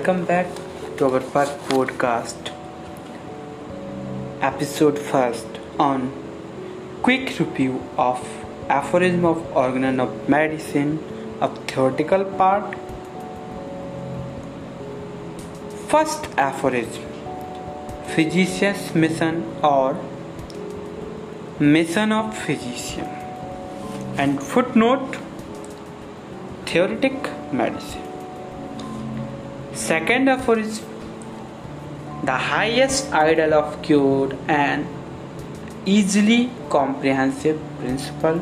Welcome back to our first podcast, episode first on quick review of aphorism of organ of medicine of theoretical part. First aphorism physician's mission or mission of physician and footnote theoretic medicine second effort is the highest ideal of cure and easily comprehensive principle.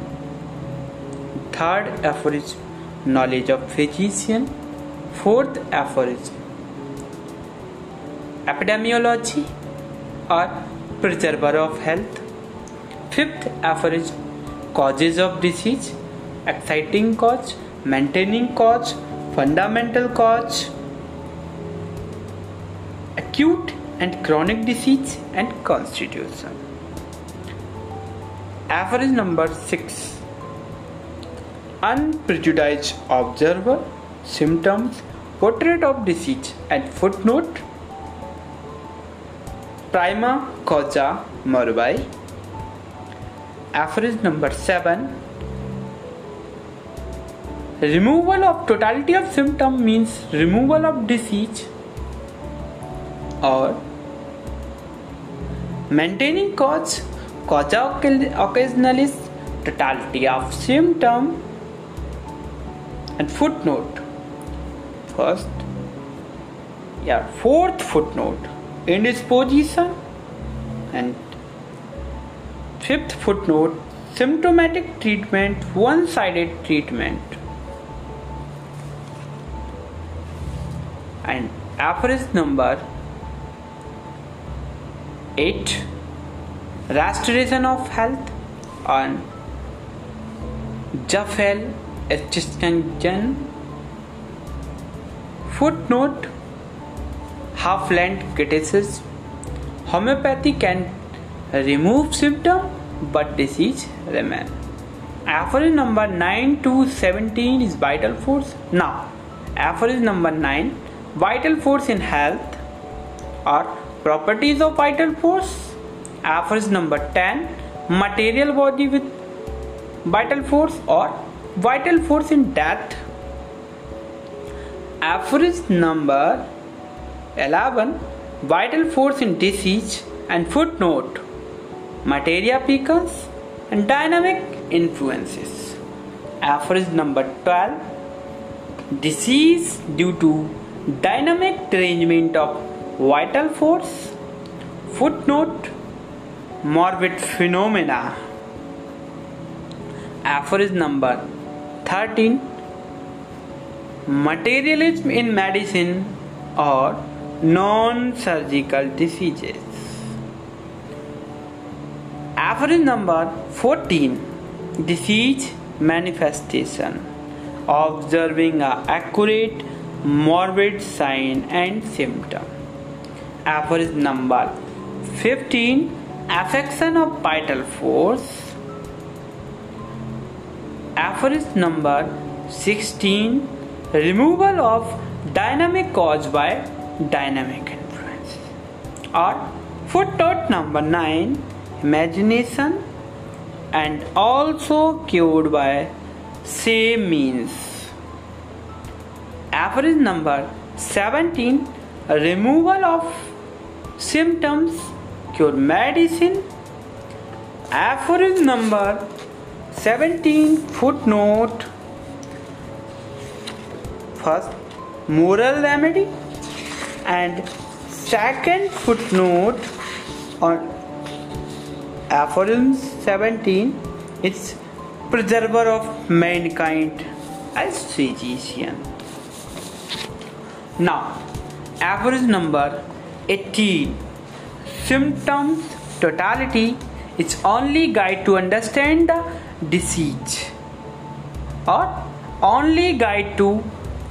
Third aphorism knowledge of physician. Fourth aphorism epidemiology or preserver of health. Fifth aphorism causes of disease, exciting cause, maintaining cause, fundamental cause, acute and chronic disease and constitution. Aphorism number 6 Unprejudiced observer, symptoms, portrait of disease and footnote. Prima causa morbi. Aphorism number 7 removal of totality of symptom means removal of disease or maintaining cause causa occasionalis totality of symptom and footnote first yeah fourth footnote indisposition and Fifth footnote symptomatic treatment, one sided treatment. And aphorism number 8 Restoration of health on Jaffel extinction. Footnote Hufeland criticism Homeopathy can remove symptom but disease remain. Aphorism number 9 to 17 is vital force. Now, aphorism number 9 vital force in health or properties of vital force. Aphorism number 10 material body with vital force or vital force in death. Aphorism number 11 vital force in disease and footnote materia peccans and dynamic influences. Aphorism number 12 Disease due to dynamic derangement of vital force. Footnote Morbid phenomena. Aphorism number 13 Materialism in medicine or non surgical diseases. Aphorism number 14 Disease manifestation observing a accurate morbid sign and symptom. Aphorism number 15 affection of vital force. average number 16 removal of dynamic caused by dynamic influence. Or footnote number 9 imagination and also cured by same means. average number 17 removal of symptoms cure medicine. Aphorism number 17 footnote first moral remedy and second footnote on aphorism 17 it's preserver of mankind as physician now aphorism number 18 symptoms totality is only guide to understand the disease or only guide to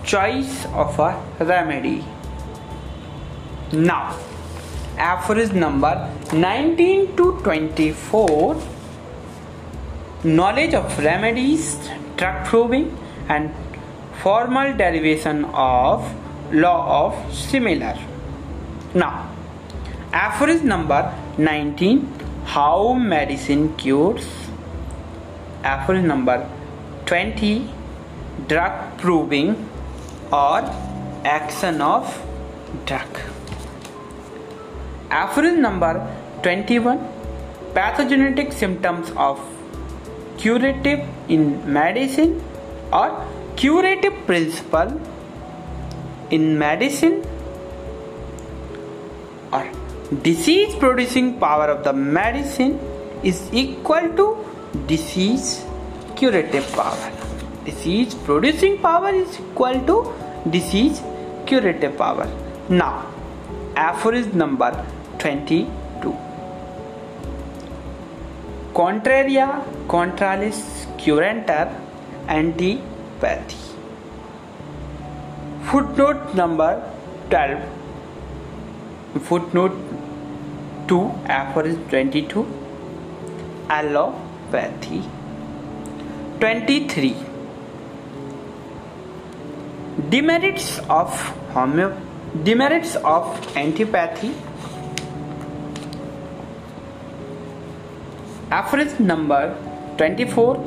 choice of a remedy now aphorism number 19 to 24 knowledge of remedies drug proving and formal derivation of law of similar. Now, aphorism number 19 How medicine cures. Aphorism number 20 Drug proving or action of drug. Aphorism number 21 Pathogenetic symptoms of curative in medicine or curative principle in medicine disease producing power of the medicine is equal to disease curative power. Disease producing power is equal to disease curative power. Now aphorism number 22 contraria contrariis curantur antipathy. Footnote number 12 footnote 2 aphorism 22 allopathy. 23 demerits of homeo demerits of antipathy. Aphorism number 24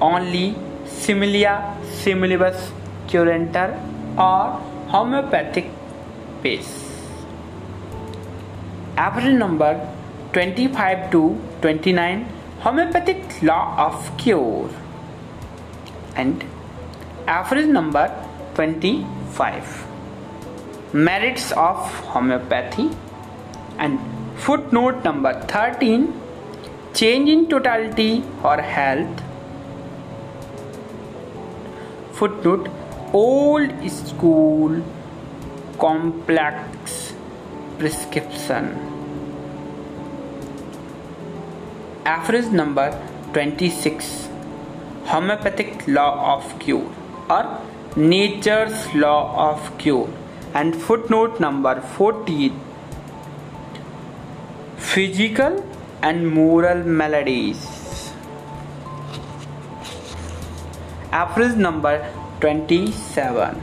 only similia similibus curantur or homeopathic base aphorism number 25 to 29 homeopathic law of cure. And aphorism number 25 merits of homeopathy. And footnote number 13 change in totality or health. Footnote old school complex prescription aphorism number 26 homeopathic law of cure or nature's law of cure. And footnote number 14 physical and moral maladies. Aphorism number 27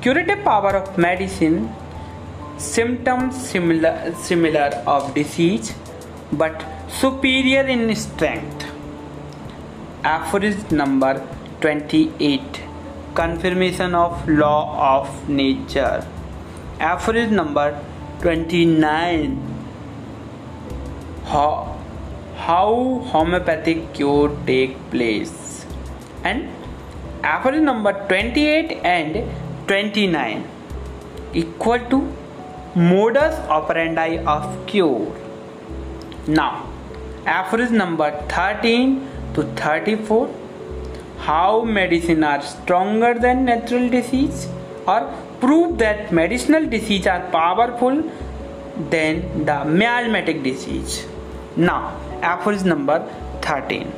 Curative power of medicine, symptoms similar, similar of disease but superior in strength. Aphorism number 28 Confirmation of law of nature. Aphorism number 29 how, how homeopathic cure take place? And aphorism number 28 and 29 equal to modus operandi of cure. Now average number thirteen to thirty four how medicine are stronger than natural disease और prove that medicinal disease are powerful than the miasmatic disease ना average number thirteen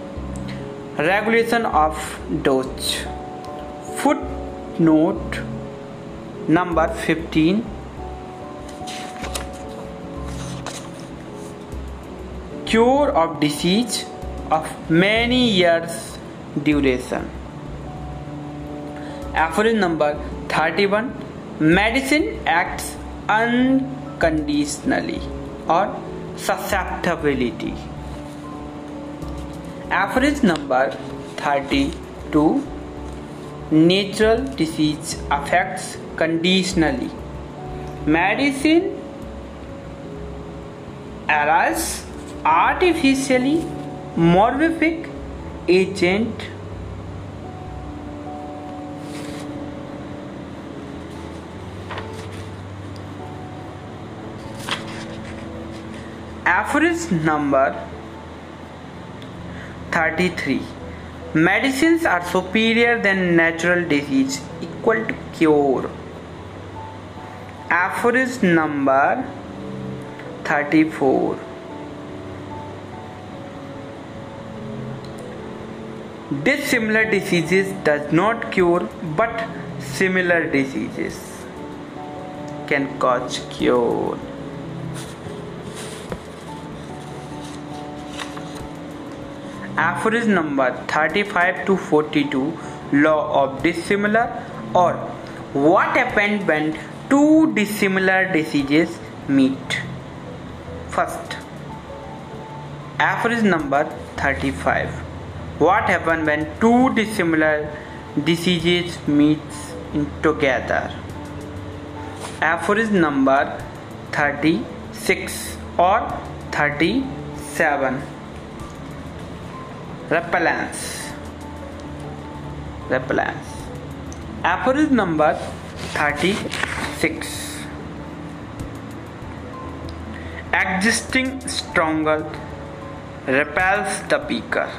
regulation of dose foot note number fifteen Cure of disease of many years duration. Aphorism number 31 Medicine acts unconditionally or susceptibility. Average number 32 Natural disease affects conditionally. Medicine arises artificially morbific agent. Aphorism number 33 Medicines are superior than natural disease equal to cure. Aphorism number 34 Dissimilar diseases does not cure but similar diseases can cause cure. aphorism number 35 to 42 law of dissimilar or What happened when two dissimilar diseases meet? First, average number 35. What happens when two dissimilar diseases meet together? Aphorism number 36 or 37. Repellence. Repellence. aphorism number 36. Existing stronger repels the weaker.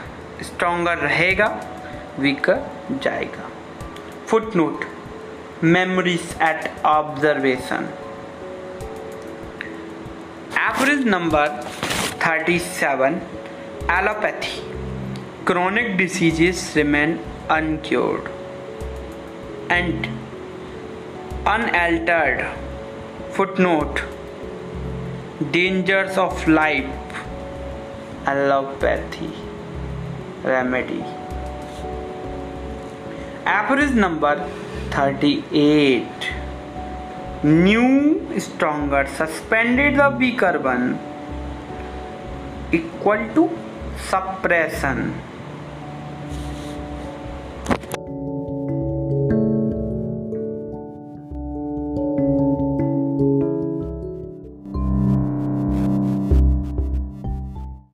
Stronger रहेगा weaker जाएगा। Foot note memories at observation average number thirty seven allopathy chronic diseases remain uncured and unaltered foot note dangers of life allopathy remedy average number thirty eight new stronger suspended the B carbon equal to suppression